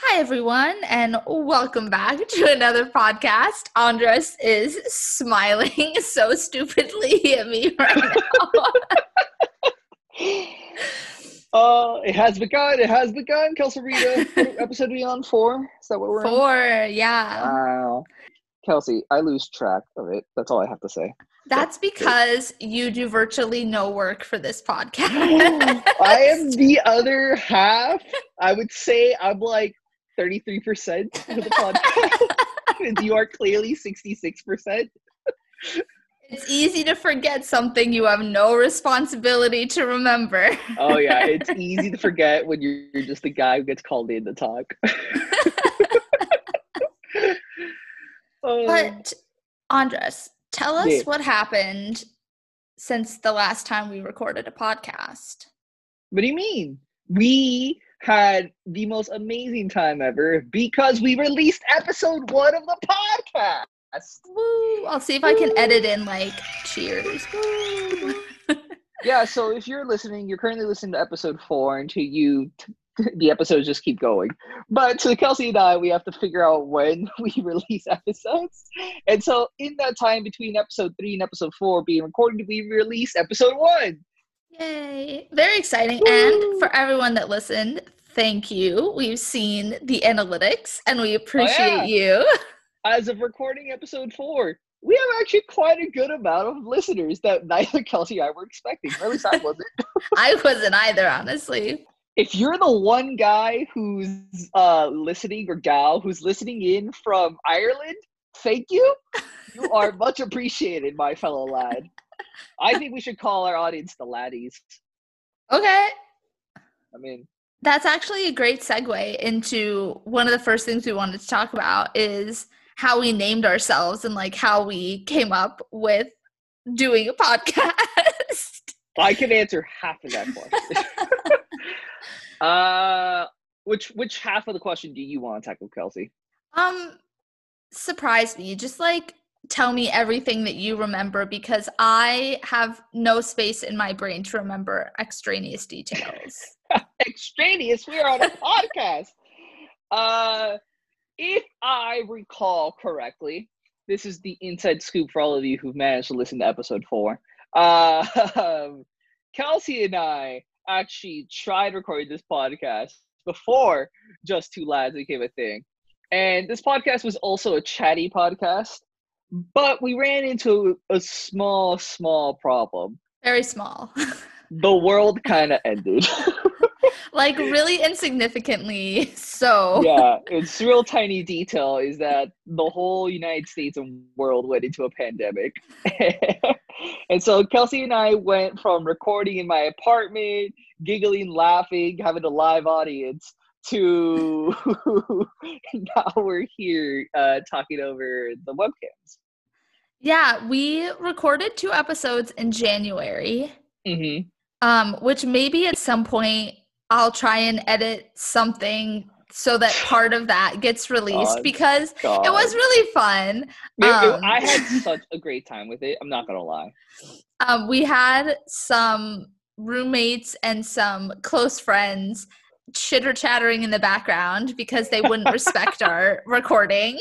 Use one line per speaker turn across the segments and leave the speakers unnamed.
Hi, everyone, and welcome back to another podcast. Andres is smiling so stupidly at me right now.
uh, it has begun. It has begun. Kelsey Rita, episode are we on? Four? Is that what we're on?
Four, yeah.
Wow. Kelsey, I lose track of it. That's all I have to say.
That's because you do virtually no work for this podcast.
I am the other half. I would say I'm like 33% of the podcast. you are clearly 66%.
It's easy to forget something you have no responsibility to remember.
oh yeah, it's easy to forget when you're, just the guy who gets called in to talk.
Oh. but Andres, tell us yeah. what happened since the last time we recorded a podcast.
What do you mean? We had the most amazing time ever because we released episode one of the podcast.
Woo! I'll see if I can edit in like cheers.
yeah, so if you're listening, you're currently listening to episode four, and to you, t- the episodes just keep going. But to Kelsey and I, we have to figure out when we release episodes. And so, in that time between episode three and episode four being recorded, we release episode one.
Yay! Very exciting. Woo! And for everyone that listened, thank you. We've seen the analytics and we appreciate oh, yeah. you.
As of recording episode four, we have actually quite a good amount of listeners that neither Kelsey and I were expecting. Or at least I wasn't.
I wasn't either, honestly.
If you're the one guy who's uh, listening or gal who's listening in from Ireland, thank you. You are much appreciated, my fellow lad. I think we should call our audience the laddies.
Okay.
I mean,
that's actually a great segue into one of the first things we wanted to talk about is how we named ourselves and like how we came up with doing a podcast.
I can answer half of that question. uh which which half of the question do you want to tackle, Kelsey?
Um surprise me. Just like tell me everything that you remember because I have no space in my brain to remember extraneous details.
extraneous? We are on a podcast. Uh, if I recall correctly, this is the inside scoop for all of you who've managed to listen to episode four. Uh, Kelsey and I actually tried recording this podcast before Just Two Lads became a thing. And this podcast was also a chatty podcast but we ran into a small, small problem.
Very small.
the world kind of ended.
like really insignificantly so.
Yeah, it's real tiny detail is that the whole United States and world went into a pandemic. and so Kelsey and I went from recording in my apartment, giggling, laughing, having a live audience to now we're here uh, talking over the webcams.
Yeah, we recorded two episodes in January.
Mm-hmm.
Um, which maybe at some point I'll try and edit something so that part of that gets released God, because God. it was really fun.
Um, I had such a great time with it. I'm not gonna lie.
Um, we had some roommates and some close friends chitter chattering in the background because they wouldn't respect our recording.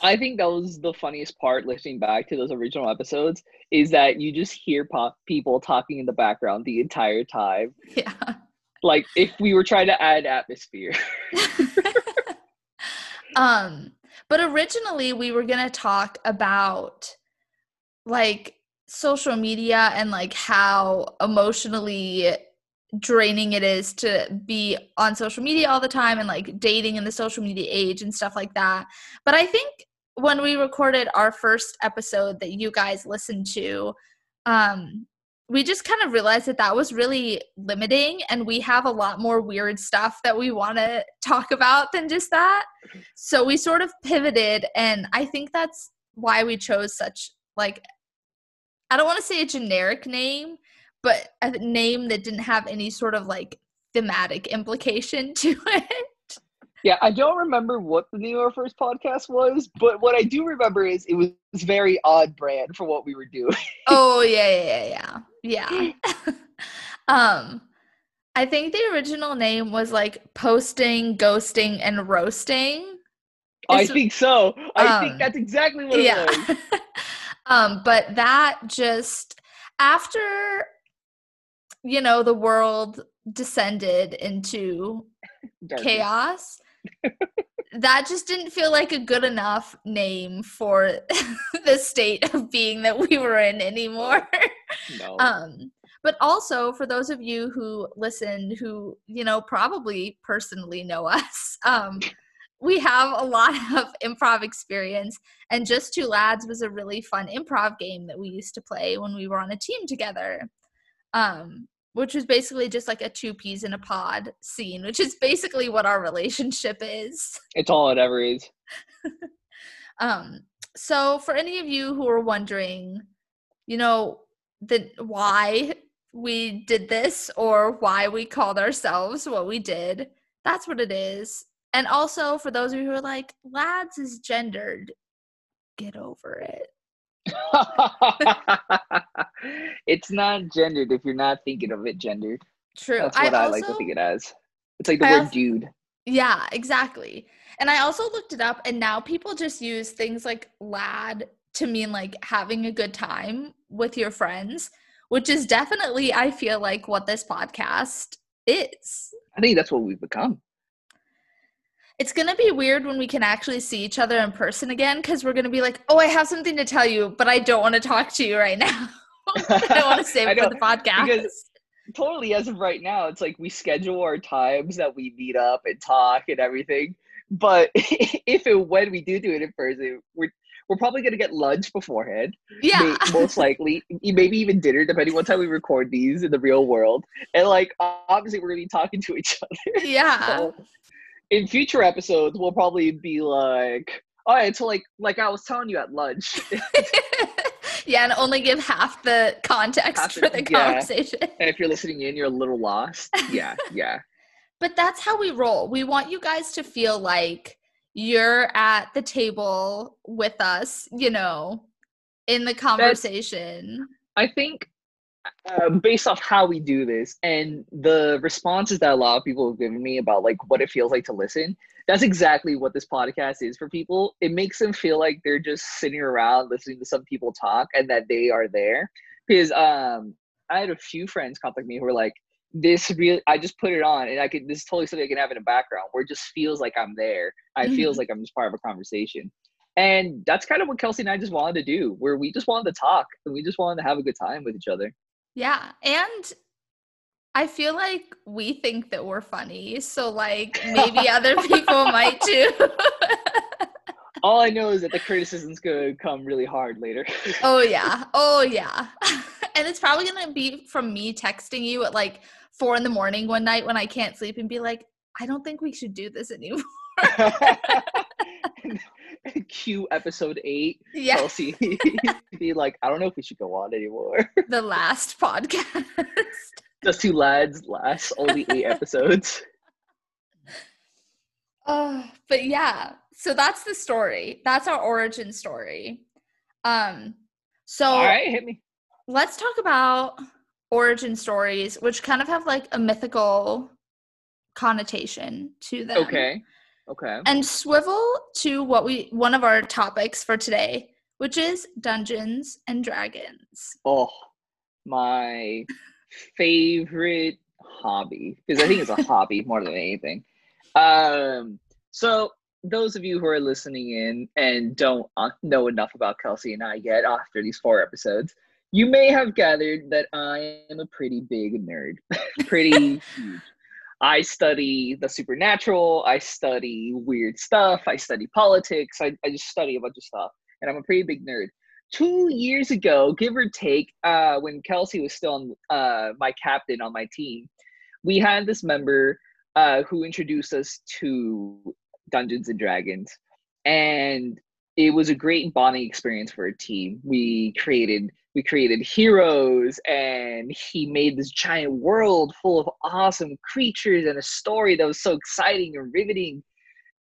I think that was the funniest part listening back to those original episodes is that you just hear pop- people talking in the background the entire time.
Yeah.
Like if we were trying to add atmosphere.
um but originally we were going to talk about like social media and like how emotionally draining it is to be on social media all the time and like dating in the social media age and stuff like that. But I think when we recorded our first episode that you guys listened to, um, we just kind of realized that that was really limiting and we have a lot more weird stuff that we want to talk about than just that. So we sort of pivoted and I think that's why we chose such like I don't want to say a generic name but a name that didn't have any sort of like thematic implication to it.
Yeah, I don't remember what the name of our first podcast was, but what I do remember is it was very odd brand for what we were doing.
oh yeah, yeah, yeah, yeah. yeah. um, I think the original name was like posting, ghosting, and roasting.
I
It's-
think so. I
um,
think that's exactly what it
yeah.
was.
um, but that just after you know the world descended into
Darkness.
chaos that just didn't feel like a good enough name for the state of being that we were in anymore
No.
um but also for those of you who listened who you know probably personally know us um we have a lot of improv experience and just two lads was a really fun improv game that we used to play when we were on a team together um which was basically just like a two peas in a pod scene which is basically what our relationship is
it's all it ever is.
um, so for any of you who are wondering, you know, the why we did this or why we called ourselves what we did, that's what it is. And also for those of you who are like, lads is gendered, get over it.
it's not gendered if you're not thinking of it gendered.
True.
That's what I,
also,
like to think it as. It's like the
I
word
also-
dude.
Yeah, exactly. And I also looked it up, and now people just use things like lad to mean like having a good time with your friends, which is definitely, I feel like, what this podcast is.
I think that's what we've become.
It's going to be weird when we can actually see each other in person again because we're going to be like, oh, I have something to tell you, but I don't want to talk to you right now. I want to save it for the podcast.
because- totally as of right now it's like we schedule our times that we meet up and talk and everything but if and when we do do it in person we're we're probably going to get lunch beforehand
yeah.
most likely maybe even dinner depending what time we record these in the real world and like obviously we're going to be talking to each other
yeah.
so in future episodes we'll probably be like oh, all right so like like i was telling you at lunch
yeah, and only give half the context
Half the-
for the
yeah.
conversation.
and if you're listening in you're a little lost yeah yeah
But that's how we roll. We want you guys to feel like you're at the table with us, you know, in the conversation.
I think uh, based off how we do this and the responses that a lot of people have given me about like what it feels like to listen, that's exactly what this podcast is for people. It makes them feel like they're just sitting around listening to some people talk and that they are there. Because um, I had a few friends contact me who were like, "This real, I just put it on and I could. This is totally something I can have in the background where it just feels like I'm there. I feels like I'm just part of a conversation." And that's kind of what Kelsey and I just wanted to do, where we just wanted to talk and we just wanted to have a good time with each other.
Yeah. And I feel like we think that we're funny. So, like, maybe other people might too.
All I know is that the criticism's gonna come really hard later.
oh, yeah. Oh, yeah. and it's probably going to be from me texting you at like four in the morning one night when I can't sleep and be like, I don't think we should do this anymore.
Q episode eight.
yeah.
Kelsey be like, I don't know if we should go on anymore.
The last podcast.
Just two lads last only eight episodes.
Uh, but yeah, so that's the story. That's our origin story. Um, so
All right, hit me.
let's talk about origin stories, which kind of have like a mythical connotation to them.
Okay. Okay.
And swivel to what we one of our topics for today, which is Dungeons and Dragons.
Oh, my favorite hobby because I think it's a hobby more than anything. Um, so those of you who are listening in and don't uh, know enough about Kelsey and I yet after these four episodes, you may have gathered that I am a pretty big nerd, pretty huge. I study the supernatural. I study weird stuff. I study politics. I, I just study a bunch of stuff. And I'm a pretty big nerd. Two years ago, give or take, uh, when Kelsey was still on, uh, my captain on my team, we had this member uh, who introduced us to Dungeons and Dragons. And it was a great bonding experience for a team. We created we created heroes and he made this giant world full of awesome creatures and a story that was so exciting and riveting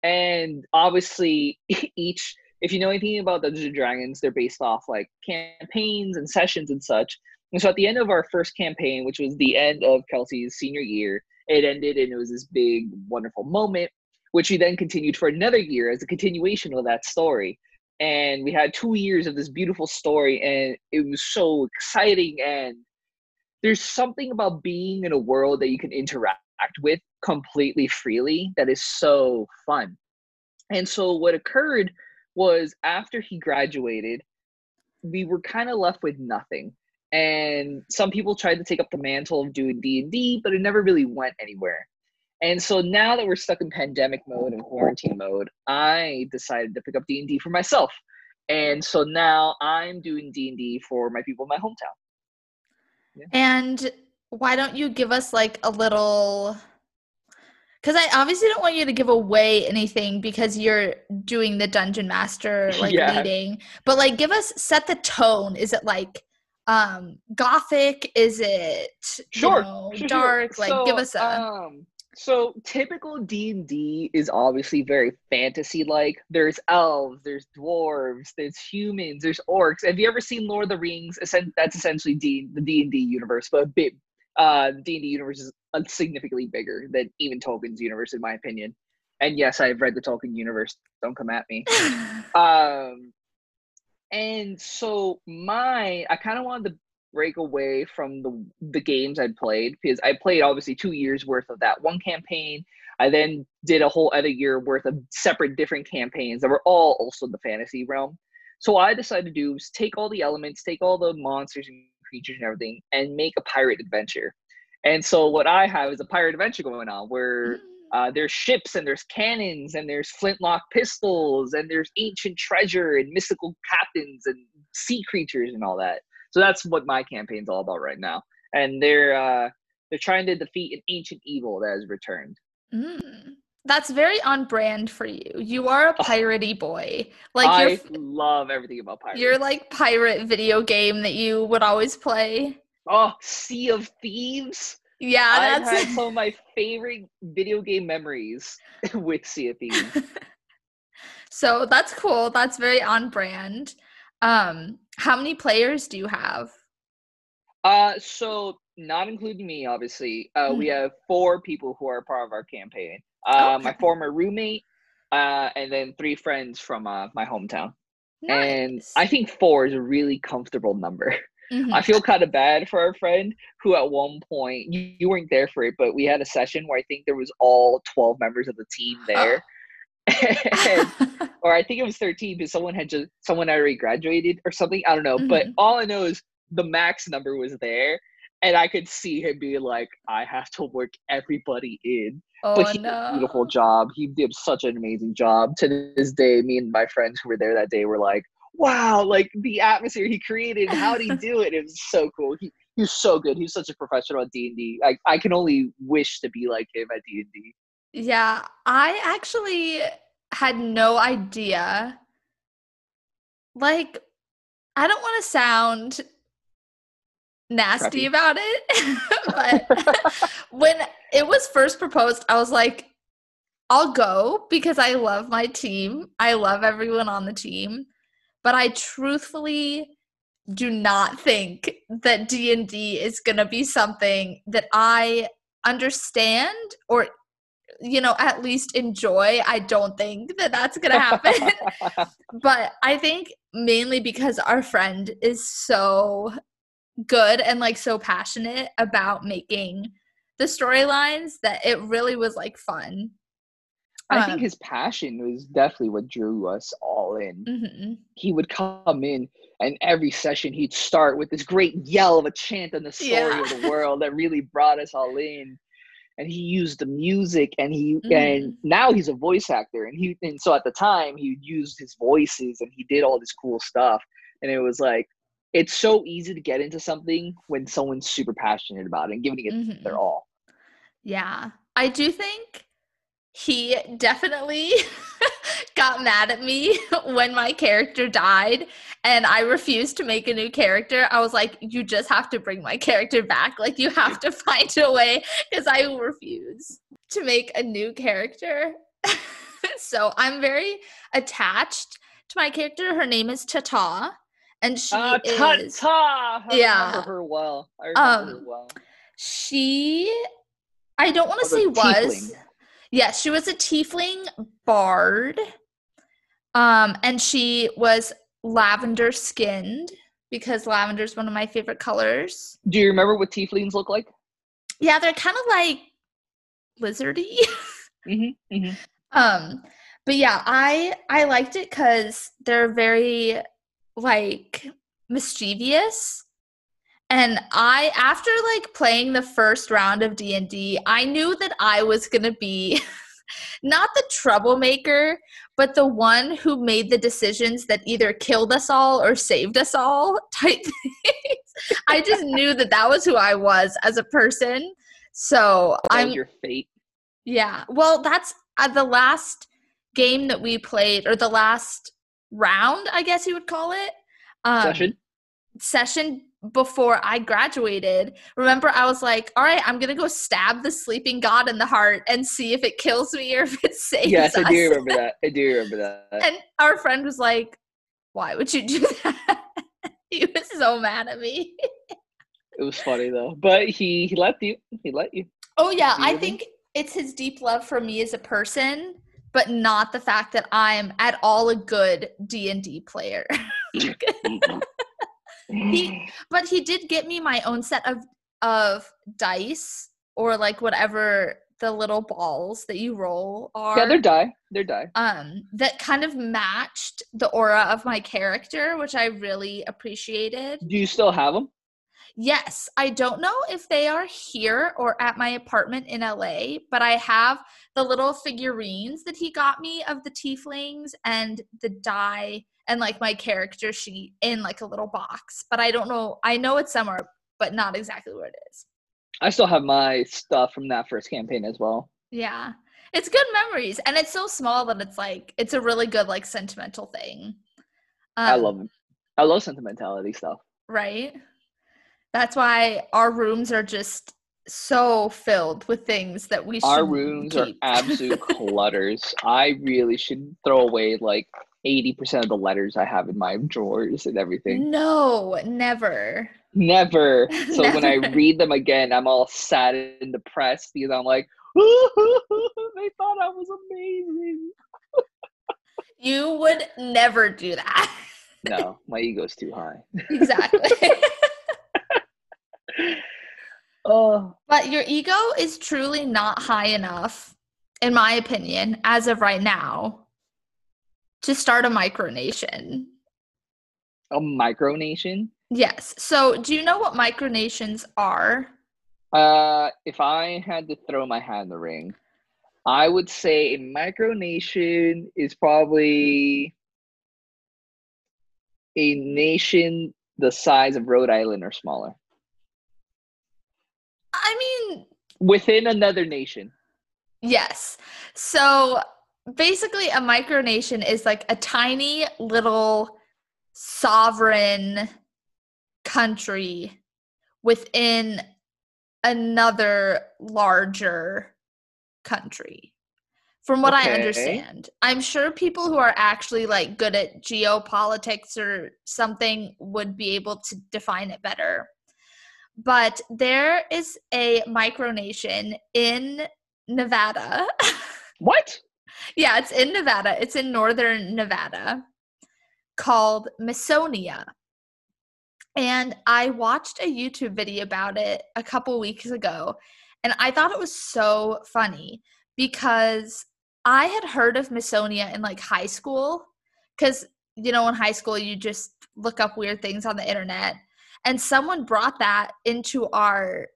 and obviously each if you know anything about dungeons and dragons they're based off like campaigns and sessions and such And so at the end of our first campaign, which was the end of Kelsey's senior year, it ended and it was this big, wonderful moment, which we then continued for another year as a continuation of that story. And we had two years of this beautiful story, and it was so exciting. And there's something about being in a world that you can interact with completely freely that is so fun. And so what occurred was after he graduated, we were kind of left with nothing and some people tried to take up the mantle of doing d&d but it never really went anywhere and so now that we're stuck in pandemic mode and quarantine mode i decided to pick up d&d for myself. And so now i'm doing d&d for my people in my hometown.
Yeah. and why don't you give us like a little because i obviously don't want you to give away anything because you're doing the dungeon master like yeah. leading. But like give us set the tone. Is it like um gothic? Is it
sure, you know,
sure dark? Sure. like so, give us a
um so typical d&d is obviously very fantasy like there's elves there's dwarves there's humans there's orcs. Have you ever seen lord of the rings? That's essentially D- the d&d universe but a bit uh d&d universe is significantly bigger than even tolkien's universe in my opinion. And yes i've read the tolkien universe. Don't come at me. Um and so my I kind of wanted to break away from the the games I'd played because I played obviously two years worth of that one campaign. I then did a whole other year worth of separate different campaigns that were all also the fantasy realm. So what I decided to do is take all the elements, take all the monsters and creatures and everything, and make a pirate adventure. And so what I have is a pirate adventure going on where mm. Uh, there's ships and there's cannons and there's flintlock pistols and there's ancient treasure and mystical captains and sea creatures and all that. So that's what my campaign's all about right now. And they're uh, they're trying to defeat an ancient evil that has returned.
Mm. That's very on brand for you. You are a oh. piratey boy.
Like I love everything about pirates.
You're like pirate video game that you would always play.
Oh, Sea of Thieves.
Yeah,
that's I've had some of my favorite video game memories with Sea of Thieves.
so that's cool. That's very on brand. Um, how many players do you have?
Uh, so not including me, obviously. Uh, mm-hmm. we have four people who are part of our campaign. Uh, okay. my former roommate, uh, and then three friends from uh, my hometown. Nice. And I think four is a really comfortable number. Mm-hmm. I feel kind of bad for our friend who at one point you, you, weren't there for it, but we had a session where I think there was all twelve members of the team there. And, or I think it was 13 because someone had just someone already graduated or something. I don't know. Mm-hmm. But all I know is the max number was there. And I could see him being like, I have to work everybody in.
Oh,
but he
no.
did a beautiful job. He did such an amazing job. To this day, me and my friends who were there that day were like, wow, like the atmosphere he created. How did he do it? It was so cool. He, he was so good. He was such a professional at D and D. I I can only wish to be like him at D and D.
Yeah, I actually had no idea. Like, I don't want to sound nasty Preppy. about it, but when it was first proposed, I was like, I'll go because I love my team. I love everyone on the team but I truthfully do not think that D&D is going to be something that I understand or you know at least enjoy i don't think that that's gonna happen but i think mainly because our friend is so good and like so passionate about making the storylines that it really was like fun
I um, think his passion was definitely what drew us all in.
Mm-hmm.
He would come in, and every session he'd start with this great yell of a chant on the story yeah. of the world that really brought us all in. And he used the music, and he mm-hmm. and now he's a voice actor, and he and so at the time he used his voices, and he did all this cool stuff, and it was like it's so easy to get into something when someone's super passionate about it and giving it mm-hmm. their all.
Yeah, I do think he definitely got mad at me when my character died and I refused to make a new character. I was like, you just have to bring my character back. Like, you have to find a way because I will refuse to make a new character. so I'm very attached to my character. Her name is Tata. and she
Uh, ta
is
ta. I
Yeah.
remember her well. I remember her
Um,
well.
she. I don't want to
Was a
say was.
tiefling.
Yes, she was a tiefling bard. Um, and she was lavender skinned because lavender is one of my favorite colors.
Do you remember what tieflings look like?
Yeah, they're kind of like lizardy.
Mm-hmm. Mm-hmm.
um, but yeah, I I liked it because they're very like mischievous. And I after like playing the first round of D&D, I knew that I was going to be not the troublemaker, but the one who made the decisions that either killed us all or saved us all type things. I just knew that that was who I was as a person. So
That
I'm
your fate.
yeah. Well, that's uh, the last game that we played, or the last round, I guess you would call it. Um,
Session.
Session before I graduated. Remember, I was like, all right, I'm going to go stab the sleeping god in the heart and see if it kills me or if it saves
Yes, I
us.
do remember that. I do remember that.
And our friend was like, why would you do that? he was so mad at me.
It was funny though. But he he let you. He let you.
Oh yeah,
you
I think it's his deep love for me as a person, but not the fact that I'm at all a good D and D player. He- but he did get me my own set of of dice or like whatever the little balls that you roll are.
yeah, they're die. They're die.
um that kind of matched the aura of my character, which I really appreciated.
Do you still have them?
Yes, I don't know if they are here or at my apartment in LA, but I have the little figurines that he got me of the tieflings and the die and like my character sheet in like a little box. But I don't know. I know it's somewhere, but not exactly where it is.
I still have my stuff from that first campaign as well.
Yeah. It's good memories and it's so small that it's like it's a really good like sentimental thing.
I
Um,
love them. I love sentimentality stuff.
right? That's why our rooms are just so filled with things that we should
Our rooms are absolute clutters. I really should throw away like 80% of the letters I have in my drawers and everything.
no, never.
Never. So when I read them again, I'm all sad and depressed because I'm like, they thought I was amazing.
You would never do that.
No, my ego's too high.
exactly.
Oh,
but your ego is truly not high enough, in my opinion, as of right now, to start a micronation.
a micronation.
Yes. So, do you know what micronations are?
Uh, if I had to throw my hat in the ring, I would say a micronation is probably a nation the size of Rhode Island or smaller
I mean,
within another nation.
Yes. So basically, a micronation is like a tiny little sovereign country within another larger country. From what I understand, I'm sure people who are actually like good at geopolitics or something would be able to define it better. But there is a micronation in Nevada.
What?
Yeah, it's in Nevada. It's in northern Nevada called Molossia. And I watched a YouTube video about it a couple weeks ago. And I thought it was so funny because I had heard of Molossia in like high school. Because, you know, in high school, you just look up weird things on the internet. And someone brought that into our,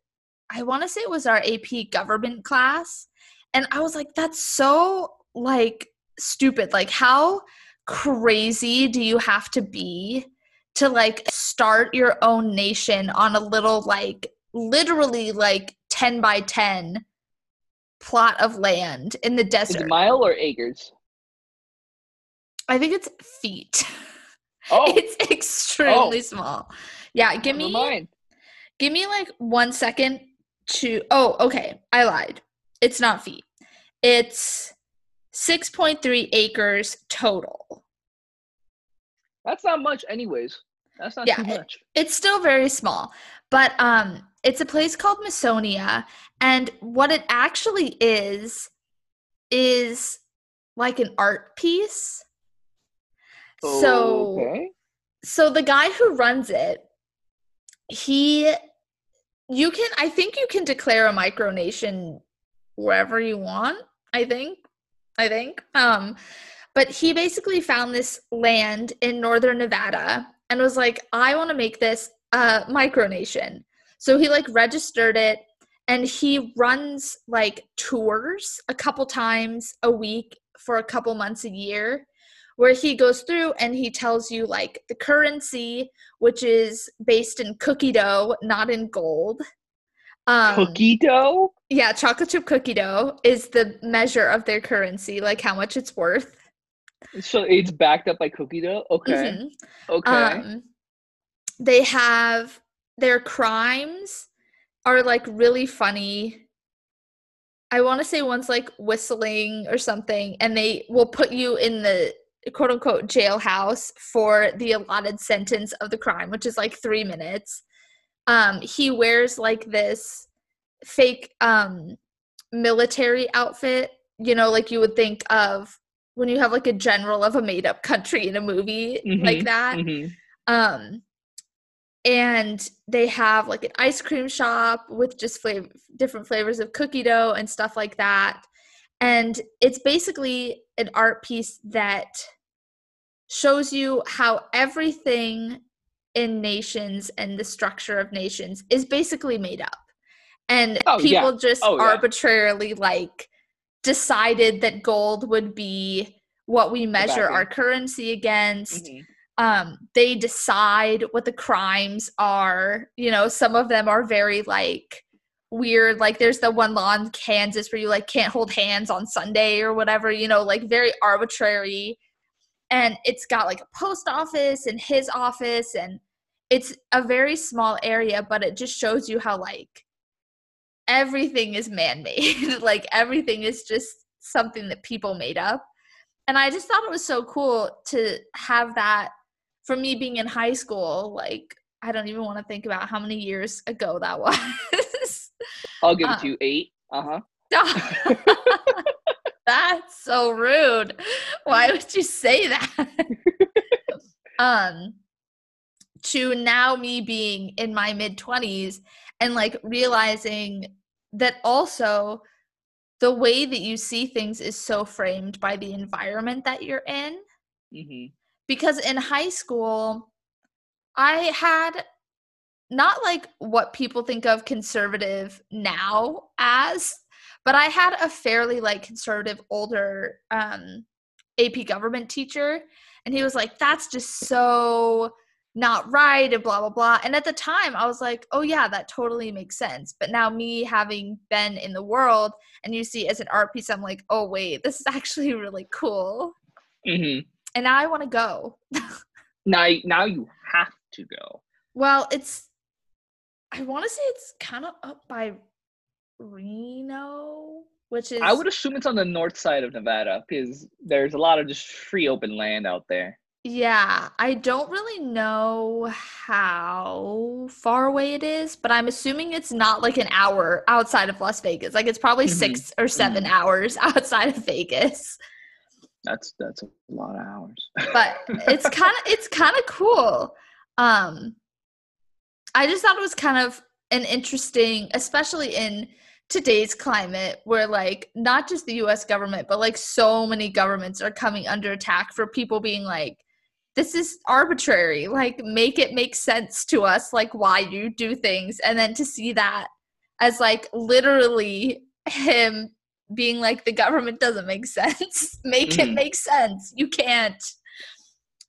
I want to say it was our AP government class and i was like that's so like stupid like how crazy do you have to be to like start your own nation on a little like literally like 10 by 10 plot of land in the
Is
desert
mile or acres?
i think it's feet
Oh,
it's extremely
Oh.
small yeah give
never
me
mind.
Give me like one second to. Oh, okay. I lied. It's not feet. It's 6.3 acres total.
That's not much, anyways. That's not
Yeah,
too much.
It's still very small, but um, it's a place called Molossia, and what it actually is is like an art piece. So so the guy who runs it, he you can I think you can declare a micronation wherever you want, I think. I think. Um but he basically found this land in northern Nevada and was like, I want to make this a micronation. So he like registered it and he runs like tours a couple times a week for a couple months a year where he goes through and he tells you like the currency which is based in cookie dough not in gold um
Cookie dough?
yeah chocolate chip cookie dough is the measure of their currency like how much it's worth
So it's backed up by cookie dough? Okay.
Mhm.
Okay.
Um, they have their crimes are like really funny. I want to say one's like whistling or something, and they will put you in the quote unquote jailhouse for the allotted sentence of the crime, which is like three minutes. Um, he wears like this fake um military outfit, you know, like you would think of when you have like a general of a made up country in a movie like
Mhm,
that.
Mhm.
um and they have like an ice cream shop with just flavor different flavors of cookie dough and stuff like that. And it's basically an art piece that shows you how everything in nations and the structure of nations is basically made up and
Oh, yeah.
people just
Oh, yeah.
arbitrarily like decided that gold would be what we measure our currency against
Mhm.
um they decide what the crimes are you know some of them are very like weird like there's the one law in kansas where you like can't hold hands on sunday or whatever you know like very arbitrary and it's got like a post office and his office and it's a very small area but it just shows you how like everything is man-made like everything is just something that people made up and i just thought it was so cool to have that for me being in high school like i don't even want to think about how many years ago that was
I'll give it
Uh,
to you eight. Uh huh.
That's so rude. Why would you say that? um to now me being in my mid 20s and like realizing that also the way that you see things is so framed by the environment that you're in
hmm
because in high school i had not like what people think of conservative now as but i had a fairly like conservative older um ap government teacher and he was like that's just so not right and blah blah blah. And at the time i was like oh yeah that totally makes sense. But now me having been in the world and you see as an art piece i'm like oh wait this is actually really cool.
Hmm
and now i want to go.
Now, now you have to go.
Well, it's I want to say it's kind of up by Reno, which is
I would assume it's on the north side of Nevada because there's a lot of just free open land out there.
yeah, I don't really know how far away it is, but I'm assuming it's not like an hour outside of Las Vegas. Like it's probably
Mhm.
6 or 7
Mhm.
hours outside of Vegas.
That's that's a lot of hours.
But it's kind of it's kind of cool. Um I just thought it was kind of an interesting, especially in today's climate where like not just the US government, but like so many governments are coming under attack for people being like this is arbitrary. Like make it make sense to us like why you do things and then to see that as like literally him being like the government doesn't make sense. make it
Mhm.
make sense. You can't.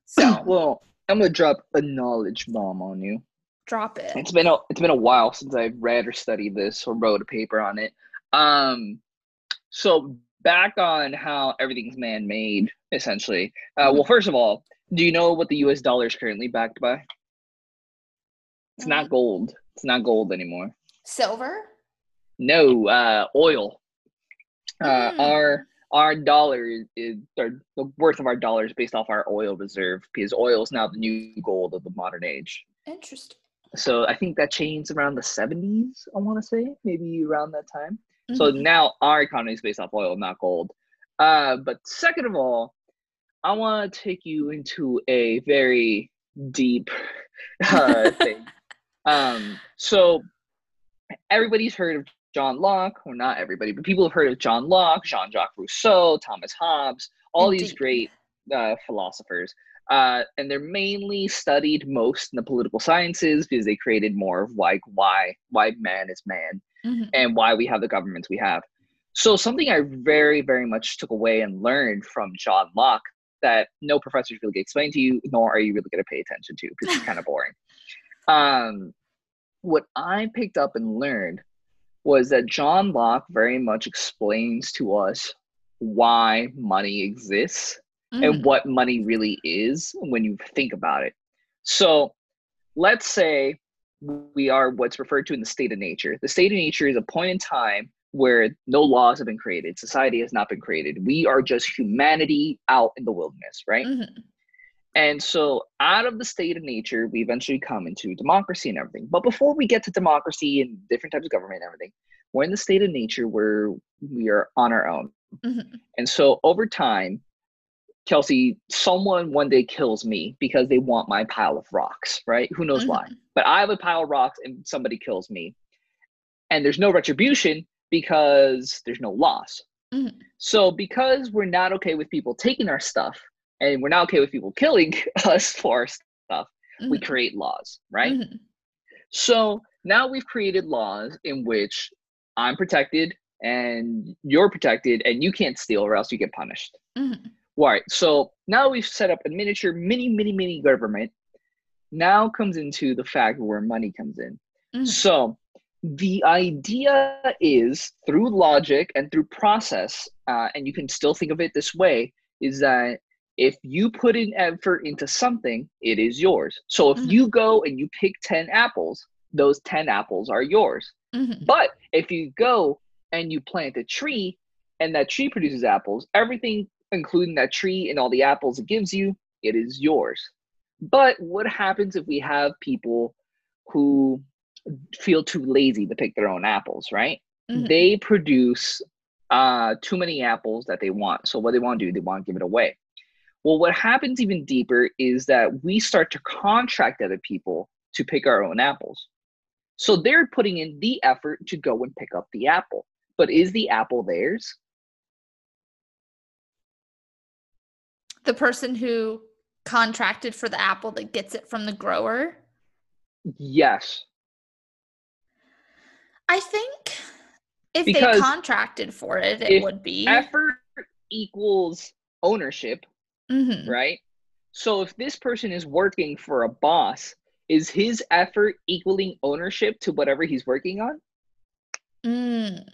So
well, I'm gonna drop a knowledge bomb on you.
Drop it.
It's been a it's been a while since I've read or studied this or wrote a paper on it. Um, so back on how everything's man-made, essentially. Uh, well, first of all, do you know what the U.S. dollar is currently backed by? It's not gold. It's not gold anymore.
Silver?
No, uh, oil. Uh,
Mm.
Our our dollar is, is the worth of our dollar is based off our oil reserve because oil is now the new gold of the modern age.
Interesting.
So I think that changed around the 70s, I want to say, maybe around that time. Mm-hmm. So now our economy is based off oil, not gold. Uh, but second of all, I want to take you into a very deep uh, thing. Um, so everybody's heard of John Locke, or not everybody, but people have heard of John Locke, Jean Jacques Rousseau, Thomas Hobbes, all Indeed. these great uh, philosophers. Uh, and they're mainly studied most in the political sciences because they created more of like why why man is man mm-hmm. and why we have the governments we have. So something I very very much took away and learned from John Locke that no professors really going to explain to you, nor are you really going to pay attention to because it's kind of boring. Um, what I picked up and learned was that John Locke very much explains to us why money exists mm. and what money really is when you think about it. So let's say we are what's referred to in the state of nature. The state of nature is a point in time where no laws have been created, society has not been created. We are just humanity out in the wilderness, right? Mm-hmm. And so, out of the state of nature, we eventually come into democracy and everything. But before we get to democracy and different types of government and everything, we're in the state of nature where we are on our own. Mm-hmm. And so, over time, Kelsey, someone one day kills me because they want my pile of rocks, right? Who knows mm-hmm. why? But I have a pile of rocks and somebody kills me. And there's no retribution because there's no loss. Mm-hmm. So, because we're not okay with people taking our stuff, and we're not okay with people killing us for our stuff, mm-hmm. we create laws, right? Mm-hmm. So now we've created laws in which I'm protected and you're protected and you can't steal or else you get punished. Mm-hmm. Right. So now we've set up a miniature, mini, mini, mini government. Now comes into the fact where money comes in. Mm-hmm. So the idea is through logic and through process, uh, and you can still think of it this way, is that if you put in effort into something, it is yours. So if mm-hmm. you go and you pick 10 apples, those 10 apples are yours. Mm-hmm. But if you go and you plant a tree and that tree produces apples, everything, including that tree and all the apples it gives you, it is yours. But what happens if we have people who feel too lazy to pick their own apples, right? Mm-hmm. They produce uh, too many apples that they want. So what they want to do, they want to give it away. Well, what happens even deeper is that we start to contract other people to pick our own apples. So they're putting in the effort to go and pick up the apple. But is the apple theirs?
The person who contracted for the apple that gets it from the grower?
Yes.
I think if because they contracted for it, it would be.
Effort equals ownership, mm-hmm. right? So if this person is working for a boss, is his effort equaling ownership to whatever he's working on? Mm.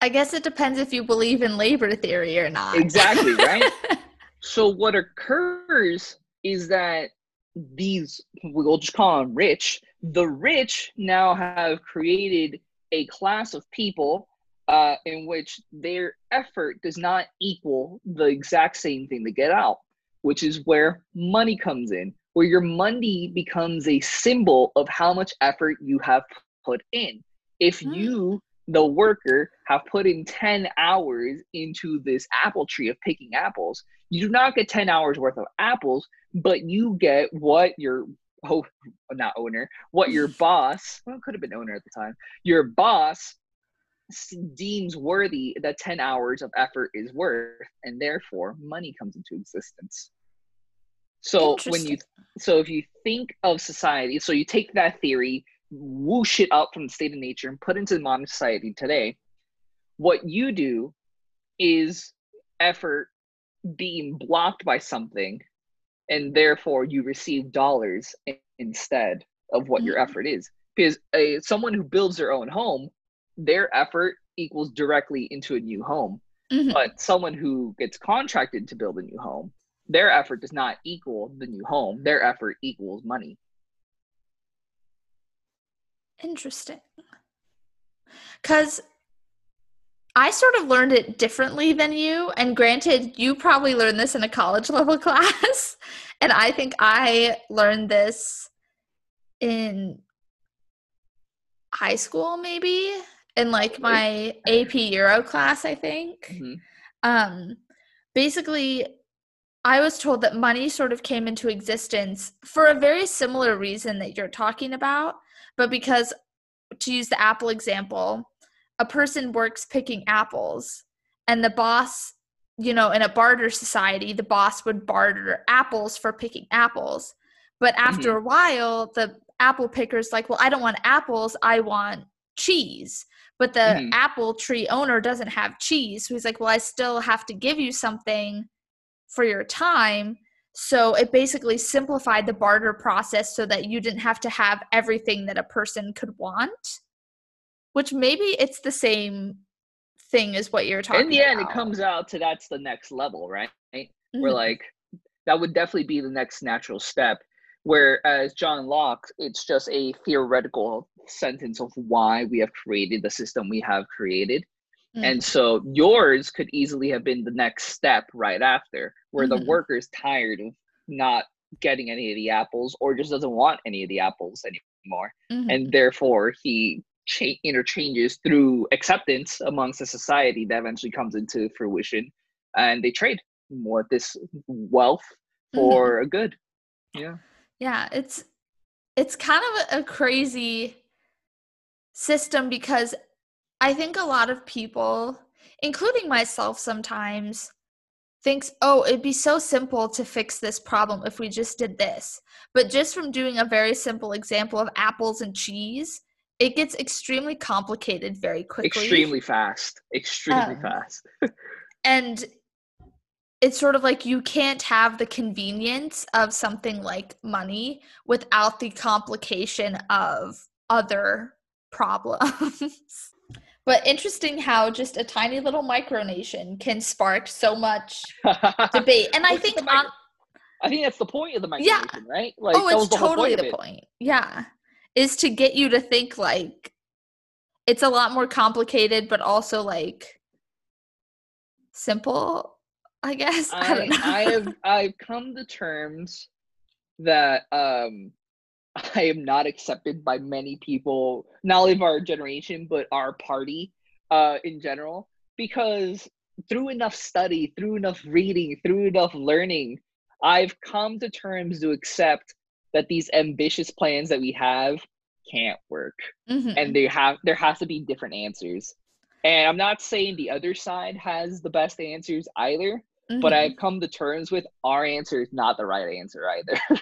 I guess it depends if you believe in labor theory or not.
Exactly, right? so what occurs is that these we'll just call them rich the rich now have created a class of people uh, in which their effort does not equal the exact same thing to get out, which is where money comes in, where your money becomes a symbol of how much effort you have put in. If mm. you, the worker, have put in 10 hours into this apple tree of picking apples, you do not get 10 hours worth of apples, but you get what your oh not owner what your boss well it could have been owner at the time. Your boss deems worthy that 10 hours of effort is worth and therefore money comes into existence. So when you so if you think of society so you take that theory whoosh it up from the state of nature and put into modern society today what you do is effort being blocked by something and therefore you receive dollars instead of what mm-hmm. your effort is because a someone who builds their own home their effort equals directly into a new home mm-hmm. but someone who gets contracted to build a new home their effort does not equal the new home their effort equals money
interesting because I sort of learned it differently than you. And granted, you probably learned this in a college level class. and I think I learned this in high school, maybe in like my AP Euro class, I think. Mm-hmm. Um, basically, I was told that money sort of came into existence for a very similar reason that you're talking about, but because to use the apple example, a person works picking apples and the boss you know in a barter society the boss would barter apples for picking apples but after mm-hmm. a while the apple picker's like well i don't want apples i want cheese but the mm-hmm. apple tree owner doesn't have cheese so he's like well i still have to give you something for your time so it basically simplified the barter process so that you didn't have to have everything that a person could want which maybe it's the same thing as what you're talking about.
in the end
about.
it comes out to that's the next level right mm-hmm. we're like that would definitely be the next natural step whereas john locke it's just a theoretical sentence of why we have created the system we have created mm-hmm. and so yours could easily have been the next step right after where mm-hmm. the worker's tired of not getting any of the apples or just doesn't want any of the apples anymore mm-hmm. and therefore he cha- interchanges through acceptance amongst the society that eventually comes into fruition and they trade more this wealth for mm-hmm. a good yeah
yeah it's it's kind of a crazy system because i think a lot of people including myself sometimes thinks oh it'd be so simple to fix this problem if we just did this but just from doing a very simple example of apples and cheese it gets extremely complicated very quickly.
Extremely fast. Extremely um, fast.
and it's sort of like you can't have the convenience of something like money without the complication of other problems. but interesting how just a tiny little micronation can spark so much debate. And I think micro- on,
I think that's the point of the micronation, yeah. right?
Like, oh, it's totally the, the point. Yeah is to get you to think like it's a lot more complicated but also like simple i guess
i, I, I have i've come to terms that um i am not accepted by many people not only of our generation but our party uh in general because through enough study through enough reading through enough learning i've come to terms to accept that these ambitious plans that we have can't work mm-hmm. and they have there has to be different answers and i'm not saying the other side has the best answers either mm-hmm. but i've come to terms with our answer is not the right answer either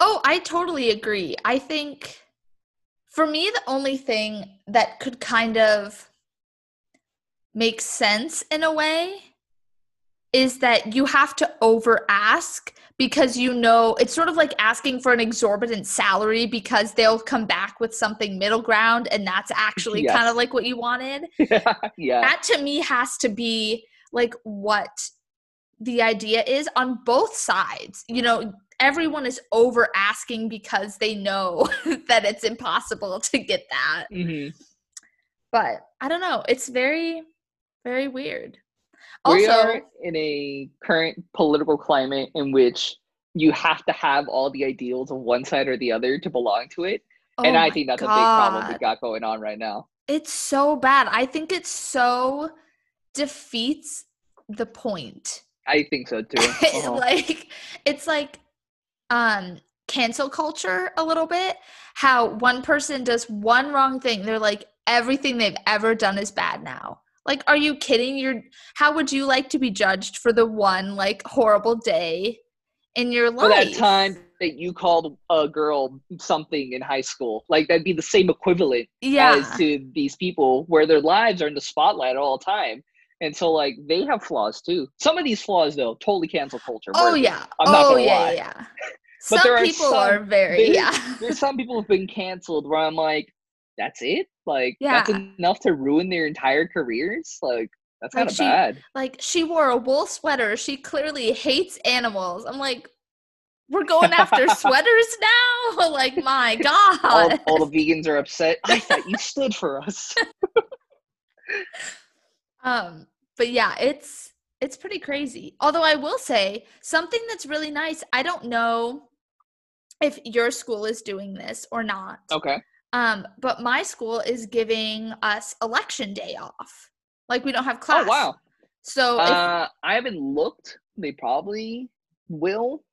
oh i totally agree i think for me the only thing that could kind of make sense in a way is that you have to over ask because you know it's sort of like asking for an exorbitant salary because they'll come back with something middle ground and that's actually yes. kind of like what you wanted.
yeah, yeah.
That to me has to be like what the idea is on both sides. You know, everyone is over asking because they know that it's impossible to get that. Mm-hmm. But I don't know. It's very, very weird.
Also, we are in a current political climate in which you have to have all the ideals of one side or the other to belong to it. Oh and I think that's God. a big problem we got going on right now.
It's so bad. I think it so defeats the point.
I think so too.
Uh-huh. like it's like um cancel culture a little bit. How one person does one wrong thing, they're like everything they've ever done is bad now. Like, are you kidding? You're how would you like to be judged for the one like horrible day in your life?
For that time that you called a girl something in high school. Like that'd be the same equivalent yeah. as to these people where their lives are in the spotlight all the time. And so like they have flaws too. Some of these flaws though, totally cancel culture.
Oh yeah. I'm not oh, gonna yeah, lie. Yeah. but some there are people some, are very yeah.
there's some people who've been canceled where I'm like, that's it? Like yeah. that's enough to ruin their entire careers? Like that's kind of bad.
Like she wore a wool sweater. She clearly hates animals. I'm like, we're going after sweaters now? like my God.
All, all the vegans are upset. I thought you stood for us.
Um, but yeah, it's it's pretty crazy. Although I will say something that's really nice. I don't know if your school is doing this or not.
Okay.
Um, but my school is giving us election day off. Like we don't have class.
Oh wow.
So if,
Uh, I haven't looked. They probably will,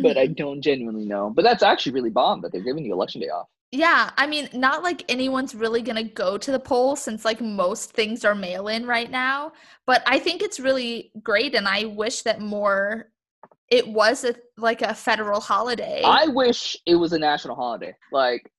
but I
Mhm.
don't genuinely know. But that's actually really bomb that they're giving you election day off.
Yeah, I mean, not like anyone's really gonna go to the poll since like most things are mail in right now. But I think it's really great, and I wish that more. It was a like a federal holiday.
I wish it was a national holiday. Like,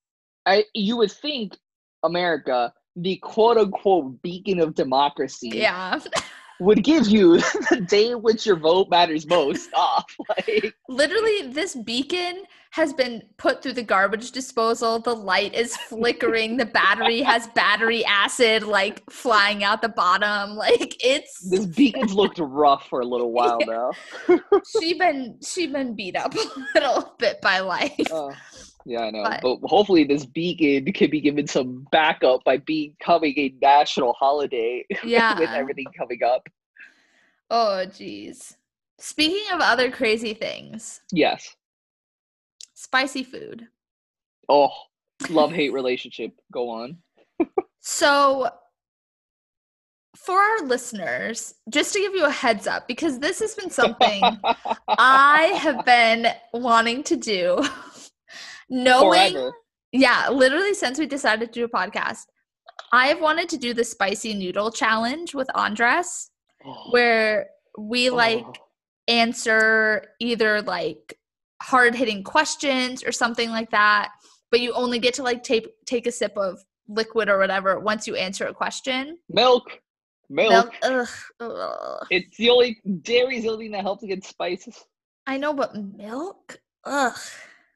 I you would think America, the quote unquote beacon of democracy,
yeah,
would give you the day in which your vote matters most off. Like,
literally, this beacon has been put through the garbage disposal. The light is flickering. the battery has battery acid like flying out the bottom. Like it's
this beacon's looked rough for a little while now.
she been she been beat up a little bit by life.
Oh, yeah, I know.
But-
But, hopefully, this beacon can be given some backup by becoming a national holiday
Yeah.
with everything coming up.
Oh geez. Speaking of other crazy things,
Yes.
spicy food.
Oh, love hate relationship. Go on.
So for our listeners, just to give you a heads up, because this has been something I have been wanting to do. Knowing
Forever.
Yeah, literally since we decided to do a podcast, I've wanted to do the spicy noodle challenge with Andres,
Oh,
where we oh. like
oh.
answer either like hard hitting questions or something like that, but you only get to like take take a sip of liquid or whatever once you answer a question.
milk. Milk.
Milk, ugh, ugh.
It's the only dairy's the only thing that helps against spices.
I know, but milk, ugh.